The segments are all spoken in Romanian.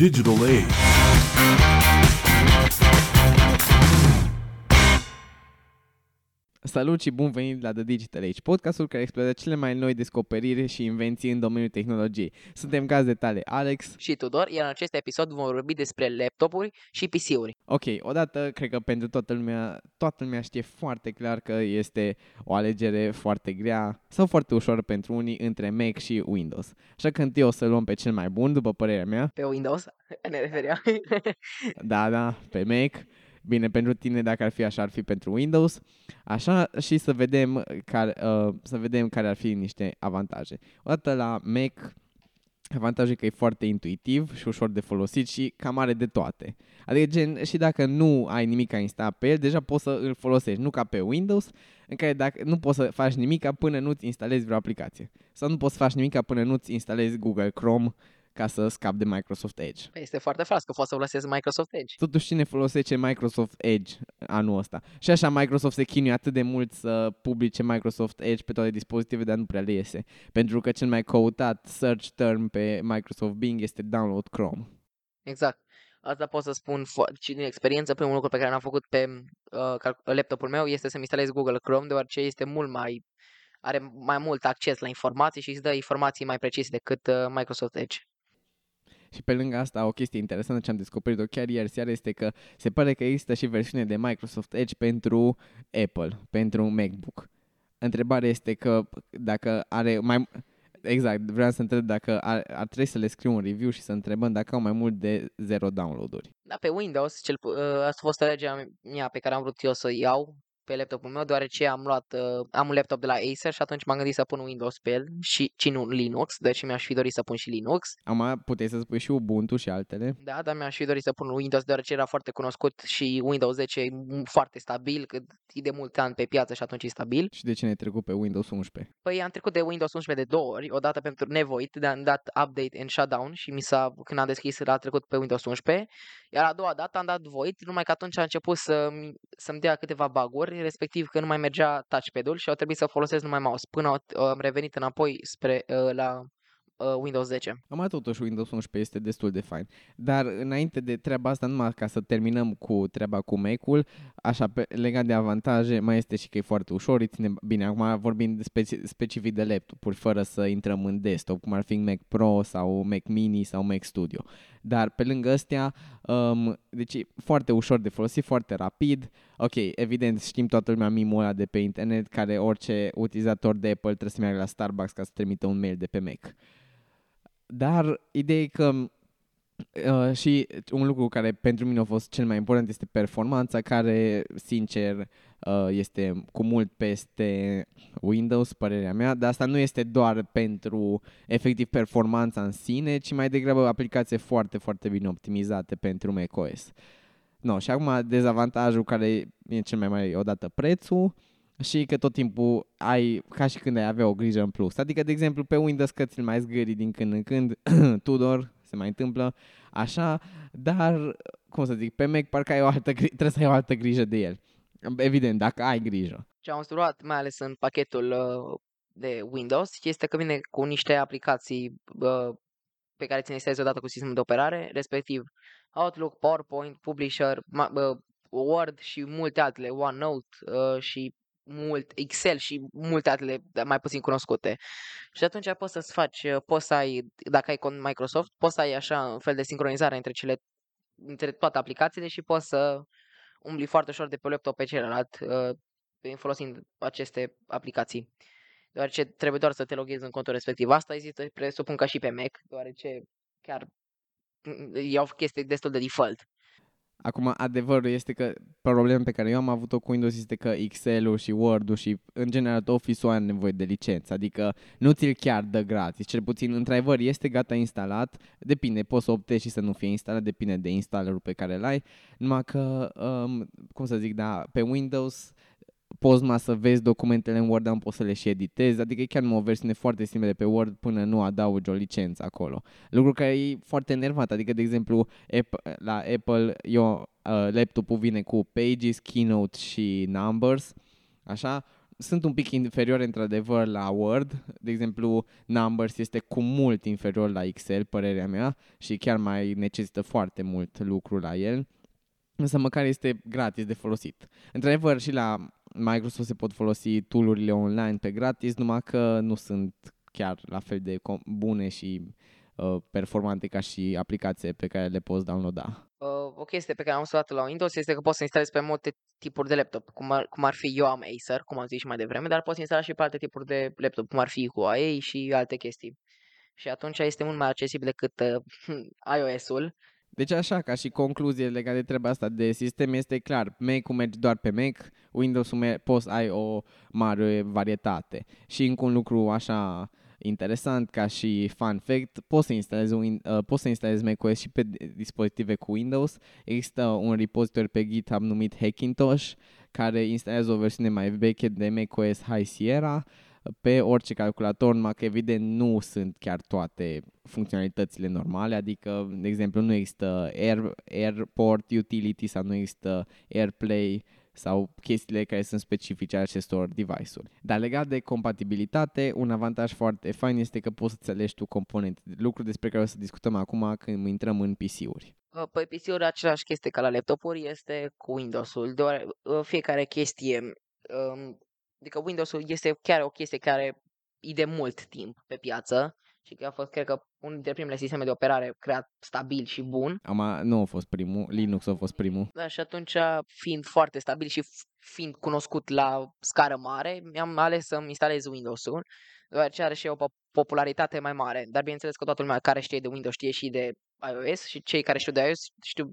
digital age. Salut și bun venit la The Digital Age, podcastul care explorează cele mai noi descoperiri și invenții în domeniul tehnologiei. Suntem gazde tale, Alex. și Tudor, iar în acest episod vom vorbi despre laptopuri și PC-uri. Ok, odată, cred că pentru toată lumea, toată lumea știe foarte clar că este o alegere foarte grea sau foarte ușoară pentru unii între Mac și Windows. Așa că întâi o să luăm pe cel mai bun, după părerea mea. Pe Windows, ne refeream. Da, da, pe Mac. Bine, pentru tine dacă ar fi așa, ar fi pentru Windows. Așa și să vedem care, uh, să vedem care ar fi niște avantaje. Odată la Mac, avantajul e că e foarte intuitiv și ușor de folosit și cam are de toate. Adică gen, și dacă nu ai nimic instalat pe el, deja poți să îl folosești, nu ca pe Windows, în care dacă nu poți să faci nimic până nu-ți instalezi vreo aplicație. Sau nu poți să faci nimic până nu-ți instalezi Google Chrome ca să scapi de Microsoft Edge. Păi Este foarte fals că poți să folosesc Microsoft Edge. Totuși cine folosește Microsoft Edge anul ăsta? Și așa Microsoft se chinuie atât de mult să publice Microsoft Edge pe toate dispozitivele, dar nu prea le iese. Pentru că cel mai căutat search term pe Microsoft Bing este Download Chrome. Exact. Asta pot să spun fo- și din experiență, primul lucru pe care l-am făcut pe uh, cal- laptopul meu este să-mi instalez Google Chrome, deoarece este mult mai are mai mult acces la informații și îți dă informații mai precise decât uh, Microsoft Edge. Și pe lângă asta, o chestie interesantă ce am descoperit-o chiar ieri seară este că se pare că există și versiune de Microsoft Edge pentru Apple, pentru MacBook. Întrebarea este că dacă are mai... Exact, vreau să întreb dacă ar, ar trebui să le scriu un review și să întrebăm dacă au mai mult de 0 download-uri. Dar pe Windows, cel, pu- uh, asta a fost alegerea mea pe care am vrut eu să iau pe laptopul meu, deoarece am luat, uh, am un laptop de la Acer și atunci m-am gândit să pun Windows pe el și, și nu Linux, deci mi-aș fi dorit să pun și Linux. Am puteai să spui și Ubuntu și altele. Da, dar mi-aș fi dorit să pun Windows deoarece era foarte cunoscut și Windows 10 e m- foarte stabil, că e de mulți ani pe piață și atunci e stabil. Și de ce ne-ai trecut pe Windows 11? Păi am trecut de Windows 11 de două ori, o dată pentru nevoit, de am dat update and shutdown și mi s-a, când am deschis, a trecut pe Windows 11, iar a doua dată am dat void, numai că atunci a început să-mi, să-mi dea câteva baguri, respectiv că nu mai mergea touchpad-ul și au trebuit să folosesc numai mouse, până au- am revenit înapoi spre uh, la uh, Windows 10. Am totuși Windows 11 este destul de fain. Dar înainte de treaba asta, numai ca să terminăm cu treaba cu Mac-ul, așa, pe, legat de avantaje, mai este și că e foarte ușor, îi ține, bine, acum vorbim de speci, specific de laptopuri, fără să intrăm în desktop, cum ar fi Mac Pro sau Mac Mini sau Mac Studio. Dar pe lângă astea, um, deci e foarte ușor de folosit, foarte rapid. Ok, evident, știm toată lumea mimul ăla de pe internet, care orice utilizator de Apple trebuie să meargă la Starbucks ca să trimită un mail de pe Mac. Dar ideea e că uh, și un lucru care pentru mine a fost cel mai important este performanța, care, sincer, uh, este cu mult peste Windows, părerea mea, dar asta nu este doar pentru efectiv performanța în sine, ci mai degrabă aplicații foarte, foarte bine optimizate pentru macOS. No, și acum dezavantajul care e cel mai mare e odată prețul și că tot timpul ai, ca și când ai avea o grijă în plus. Adică, de exemplu, pe Windows că ți-l mai zgâri din când în când, Tudor, se mai întâmplă, așa, dar, cum să zic, pe Mac parcă ai o altă, gri- trebuie să ai o altă grijă de el. Evident, dacă ai grijă. Ce am observat, mai ales în pachetul uh, de Windows, este că vine cu niște aplicații uh, pe care ți le instalezi odată cu sistemul de operare, respectiv Outlook, PowerPoint, Publisher, ma- uh, Word și multe altele, OneNote uh, și mult Excel și multe altele dar mai puțin cunoscute. Și atunci poți să-ți faci, uh, poți să ai, dacă ai cont Microsoft, poți să ai așa un fel de sincronizare între cele între toate aplicațiile și poți să umbli foarte ușor de pe un laptop pe celălalt uh, prin folosind aceste aplicații. Deoarece trebuie doar să te loghezi în contul respectiv. Asta există, presupun, ca și pe Mac, deoarece chiar mm, e o chestie destul de default. Acum, adevărul este că problema pe care eu am avut-o cu Windows este că Excel-ul și Word-ul și, în general, Office-ul are nevoie de licență. Adică nu ți-l chiar dă gratis. Cel puțin, într-adevăr, este gata instalat. Depinde, poți să optezi și să nu fie instalat, depinde de installerul pe care l-ai. Numai că, um, cum să zic, da, pe Windows poți numai să vezi documentele în Word, dar nu poți să le și editezi, adică e chiar numai o versiune foarte simplă de pe Word până nu adaugi o licență acolo. Lucru care e foarte enervant, adică, de exemplu, App- la Apple, eu, uh, laptopul vine cu Pages, Keynote și Numbers, așa, sunt un pic inferior într-adevăr la Word. De exemplu, Numbers este cu mult inferior la Excel, părerea mea, și chiar mai necesită foarte mult lucru la el. Însă măcar este gratis de folosit. Într-adevăr, și la Microsoft se pot folosi tool-urile online pe gratis, numai că nu sunt chiar la fel de bune și uh, performante ca și aplicații pe care le poți downloada. Uh, o chestie pe care am observat la Windows este că poți să instalezi pe multe tipuri de laptop, cum ar, cum ar fi eu am Acer, cum am zis și mai devreme, dar poți instala și pe alte tipuri de laptop, cum ar fi Huawei și alte chestii. Și atunci este mult mai accesibil decât uh, iOS-ul. Deci așa, ca și concluzie legată de treaba asta de sistem, este clar, Mac-ul merge doar pe Mac, Windows-ul poți ai o mare varietate. Și încă un lucru așa interesant ca și fun fact, poți să instalezi, un, uh, poți să instalezi macOS și pe dispozitive cu Windows. Există un repozitor pe GitHub numit Hackintosh care instalează o versiune mai veche de macOS High Sierra pe orice calculator, numai că evident nu sunt chiar toate funcționalitățile normale, adică, de exemplu, nu există Air, Airport Utility sau nu există AirPlay sau chestiile care sunt specifice acestor device-uri. Dar legat de compatibilitate, un avantaj foarte fain este că poți să-ți alegi tu componente, lucru despre care o să discutăm acum când intrăm în PC-uri. Păi PC-uri același chestie ca la laptopuri este cu Windows-ul, doar ă, fiecare chestie, um, adică Windows-ul este chiar o chestie care e de mult timp pe piață și că a fost, cred că, unul dintre primele sisteme de operare creat stabil și bun. Ama nu a fost primul, Linux a fost primul. Da, și atunci, fiind foarte stabil și fiind cunoscut la scară mare, mi-am ales să-mi instalez Windows-ul, deoarece are și o popularitate mai mare. Dar bineînțeles că toată lumea care știe de Windows știe și de iOS și cei care știu de iOS știu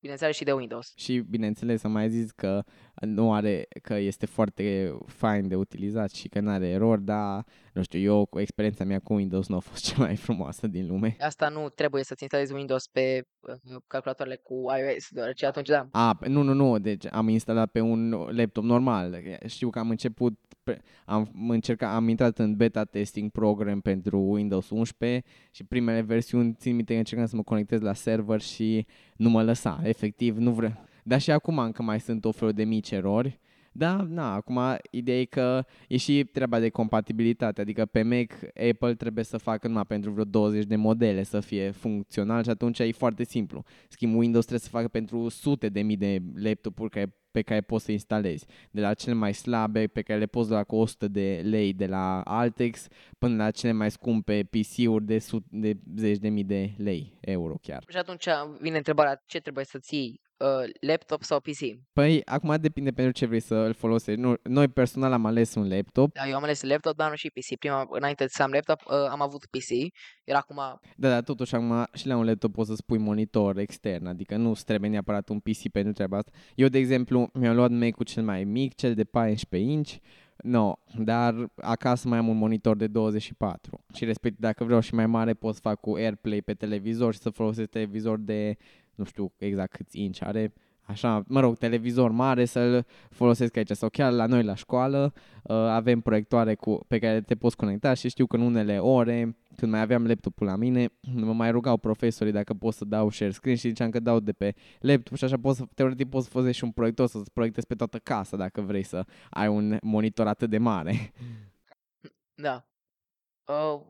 bineînțeles și de Windows. Și bineînțeles am mai zis că nu are, că este foarte fain de utilizat și că nu are erori, dar nu știu, eu cu experiența mea cu Windows nu a fost cea mai frumoasă din lume. Asta nu trebuie să-ți instalezi Windows pe uh, calculatoarele cu iOS, deoarece atunci da. A, nu, nu, nu, deci am instalat pe un laptop normal. Știu că am început, am încercat, am intrat în beta testing program pentru Windows 11 și primele versiuni, țin minte că încercam să mă conectez la server și nu mă lăsa, efectiv, nu vreau dar și acum încă mai sunt o fel de mici erori. Da, na, acum ideea e că e și treaba de compatibilitate, adică pe Mac Apple trebuie să facă numai pentru vreo 20 de modele să fie funcțional și atunci e foarte simplu. Schimb Windows trebuie să facă pentru sute de mii de laptopuri care pe care poți să instalezi. De la cele mai slabe pe care le poți lua cu 100 de lei de la Altex până la cele mai scumpe PC-uri de, sute, de zeci de mii de lei, euro chiar. Și atunci vine întrebarea ce trebuie să ții uh, laptop sau PC? Păi, acum depinde pentru ce vrei să îl folosești. Nu, noi personal am ales un laptop. Da, eu am ales laptop, dar nu și PC. Prima, înainte să am laptop, uh, am avut PC. Era acum... Da, dar totuși acum și la un laptop poți să spui monitor extern, adică nu trebuie neapărat un PC pentru treaba asta. Eu, de exemplu, mi-am luat Mac-ul cel mai mic, cel de 14 inch, No, dar acasă mai am un monitor de 24 și respectiv dacă vreau și mai mare pot să fac cu AirPlay pe televizor și să folosesc televizor de nu știu exact câți inci are, așa, mă rog, televizor mare să-l folosesc aici sau chiar la noi la școală uh, avem proiectoare cu, pe care te poți conecta și știu că în unele ore când mai aveam laptopul la mine, mă mai rugau profesorii dacă pot să dau share screen și ziceam că dau de pe laptop și așa poți să, teoretic poți să folosești și un proiector să-ți proiectezi pe toată casa dacă vrei să ai un monitor atât de mare. Da. Uh,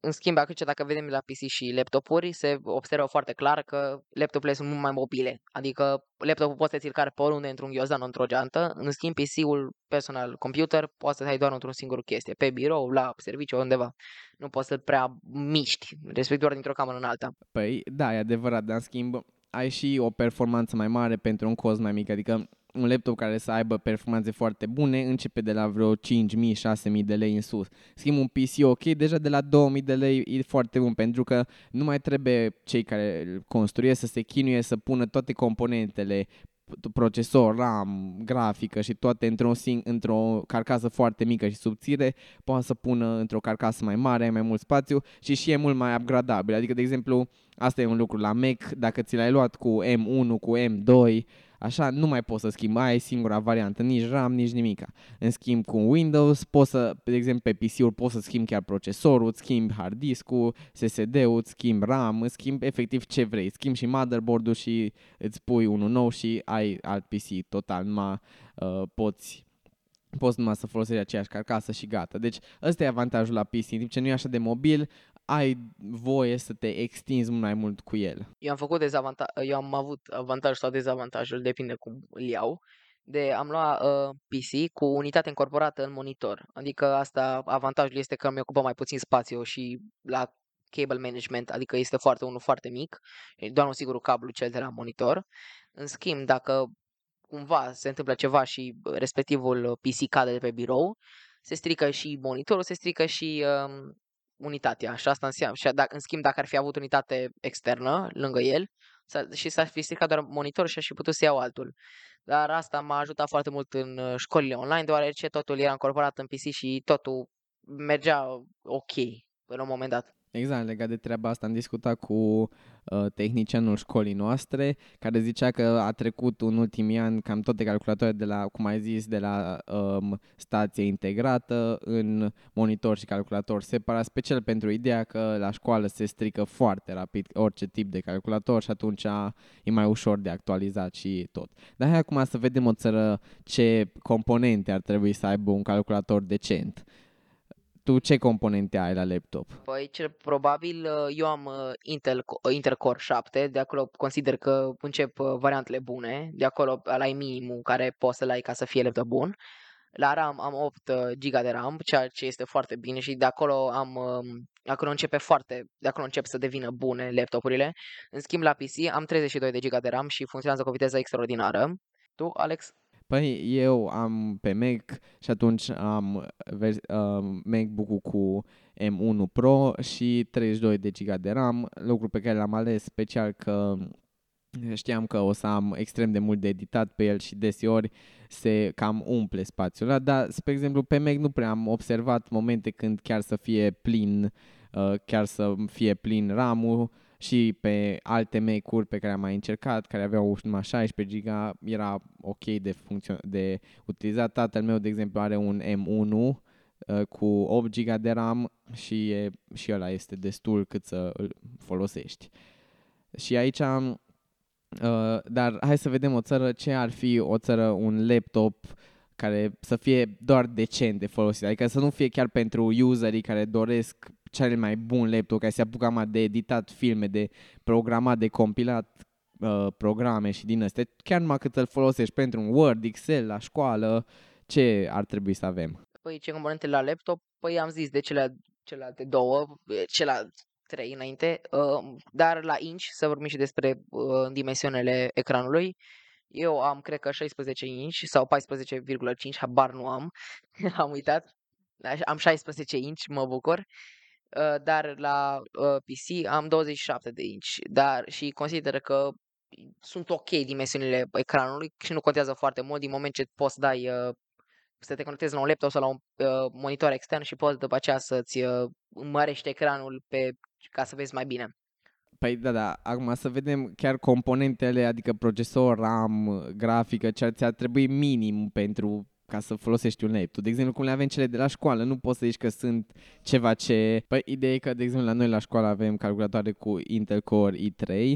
în schimb, atunci dacă vedem la PC și laptopuri, se observă foarte clar că laptopurile sunt mult mai mobile. Adică laptopul poți să ți-l cari pe oriunde într-un ghiozdan, într-o geantă. În schimb, PC-ul personal computer poți să ai doar într-un singur chestie. Pe birou, la serviciu, undeva. Nu poți să prea miști, respectiv doar dintr-o cameră în alta. Păi, da, e adevărat, dar în schimb ai și o performanță mai mare pentru un cost mai mic. Adică un laptop care să aibă performanțe foarte bune începe de la vreo 5.000-6.000 de lei în sus. Schimb un PC ok, deja de la 2.000 de lei e foarte bun pentru că nu mai trebuie cei care îl construiesc să se chinuie să pună toate componentele procesor, RAM, grafică și toate într-o, sing- într-o carcasă foarte mică și subțire, poate să pună într-o carcasă mai mare, mai mult spațiu și și e mult mai upgradabil. Adică, de exemplu, asta e un lucru la Mac, dacă ți l-ai luat cu M1, cu M2, Așa nu mai poți să schimbi, aia e singura variantă, nici RAM, nici nimica. În schimb cu Windows, poți să, de exemplu pe PC-uri poți să schimbi chiar procesorul, îți schimbi hard disk-ul, SSD-ul, îți schimbi RAM, îți schimbi efectiv ce vrei, schimbi și motherboard-ul și îți pui unul nou și ai alt PC total, numai uh, poți poți numai să folosești aceeași carcasă și gata. Deci ăsta e avantajul la PC, în timp ce nu e așa de mobil, ai voie să te extinzi mult mai mult cu el. Eu am făcut dezavantaj, eu am avut avantaj sau dezavantajul, depinde cum îl iau, de am luat uh, PC cu unitate încorporată în monitor. Adică asta, avantajul este că mi ocupă mai puțin spațiu și la cable management, adică este foarte unul foarte mic, e doar un singur cablu cel de la monitor. În schimb, dacă cumva se întâmplă ceva și respectivul PC cade de pe birou, se strică și monitorul, se strică și um, unitatea. Și asta înseamnă. Și dacă, în schimb, dacă ar fi avut unitate externă lângă el și s-ar fi stricat doar monitorul și aș fi putut să iau altul. Dar asta m-a ajutat foarte mult în uh, școlile online, deoarece totul era incorporat în PC și totul mergea ok în un moment dat. Exact, legat de treaba asta am discutat cu uh, tehnicianul școlii noastre care zicea că a trecut în ultimii ani cam toate calculatoarele de la, cum ai zis, de la um, stație integrată în monitor și calculator separat, special pentru ideea că la școală se strică foarte rapid orice tip de calculator și atunci e mai ușor de actualizat și tot. Dar hai acum să vedem o țară ce componente ar trebui să aibă un calculator decent tu ce componente ai la laptop? Păi, cel probabil, uh, eu am uh, Intel, uh, Intel Core 7, de acolo consider că încep variantele bune, de acolo la minimul care poți să-l ai ca să fie laptop bun. La RAM am 8 GB de RAM, ceea ce este foarte bine și de acolo am um, de acolo începe foarte, de acolo încep să devină bune laptopurile. În schimb la PC am 32 de GB de RAM și funcționează cu viteză extraordinară. Tu, Alex? Păi eu am pe Mac și atunci am vers- uh, MacBook-ul cu M1 Pro și 32 de GB de RAM, lucru pe care l-am ales special că știam că o să am extrem de mult de editat pe el și deseori se cam umple spațiul ăla, dar, spre exemplu, pe Mac nu prea am observat momente când chiar să fie plin, uh, chiar să fie plin RAM-ul, și pe alte Mac-uri pe care am mai încercat, care aveau numai 16 GB, era ok de, funcțio- de utilizat. Tatăl meu, de exemplu, are un M1 uh, cu 8 GB de RAM și, e, și ăla este destul cât să îl folosești. Și aici am, uh, dar hai să vedem o țară, ce ar fi o țară, un laptop care să fie doar decent de folosit, adică să nu fie chiar pentru userii care doresc cel mai bun laptop care se apucă mai de editat filme, de programat, de compilat uh, programe și din astea, chiar numai cât îl folosești pentru un Word, Excel, la școală, ce ar trebui să avem? Păi ce componente la laptop? Păi am zis de cele, celelalte două, celelalte trei înainte, uh, dar la inch, să vorbim și despre uh, dimensiunile ecranului, eu am, cred că 16 inch sau 14,5, habar nu am, am uitat. Am 16 inch, mă bucur. Uh, dar la uh, PC am 27 de inch dar și consider că sunt ok dimensiunile ecranului și nu contează foarte mult din moment ce poți să dai uh, să te conectezi la un laptop sau la un uh, monitor extern și poți după aceea să-ți uh, mărești ecranul pe, ca să vezi mai bine. Păi da, da, acum să vedem chiar componentele, adică procesor, RAM, grafică, ce ți-ar trebui minim pentru ca să folosești un laptop. De exemplu, cum le avem cele de la școală, nu poți să zici că sunt ceva ce... Păi, ideea e că, de exemplu, la noi la școală avem calculatoare cu Intel Core i3,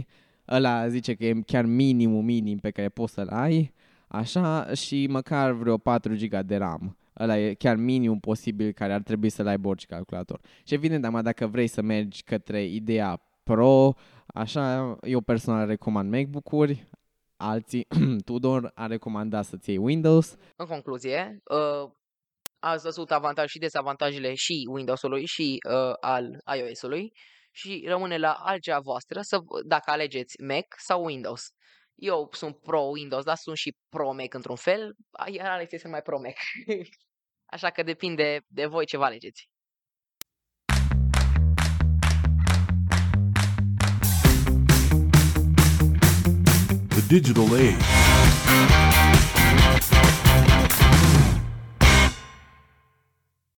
ăla zice că e chiar minimul minim pe care poți să-l ai, așa, și măcar vreo 4 GB de RAM. Ăla e chiar minimum posibil care ar trebui să-l aibă orice calculator. Și evident, dar dacă vrei să mergi către ideea Pro, așa, eu personal recomand MacBook-uri, alții, Tudor a recomandat să-ți iei Windows. În concluzie, uh, ați văzut avantaj și dezavantajele și Windows-ului și uh, al iOS-ului și rămâne la algea voastră să, dacă alegeți Mac sau Windows. Eu sunt pro Windows, dar sunt și pro Mac într-un fel, iar Alex este mai pro Mac. Așa că depinde de voi ce vă alegeți. digital age.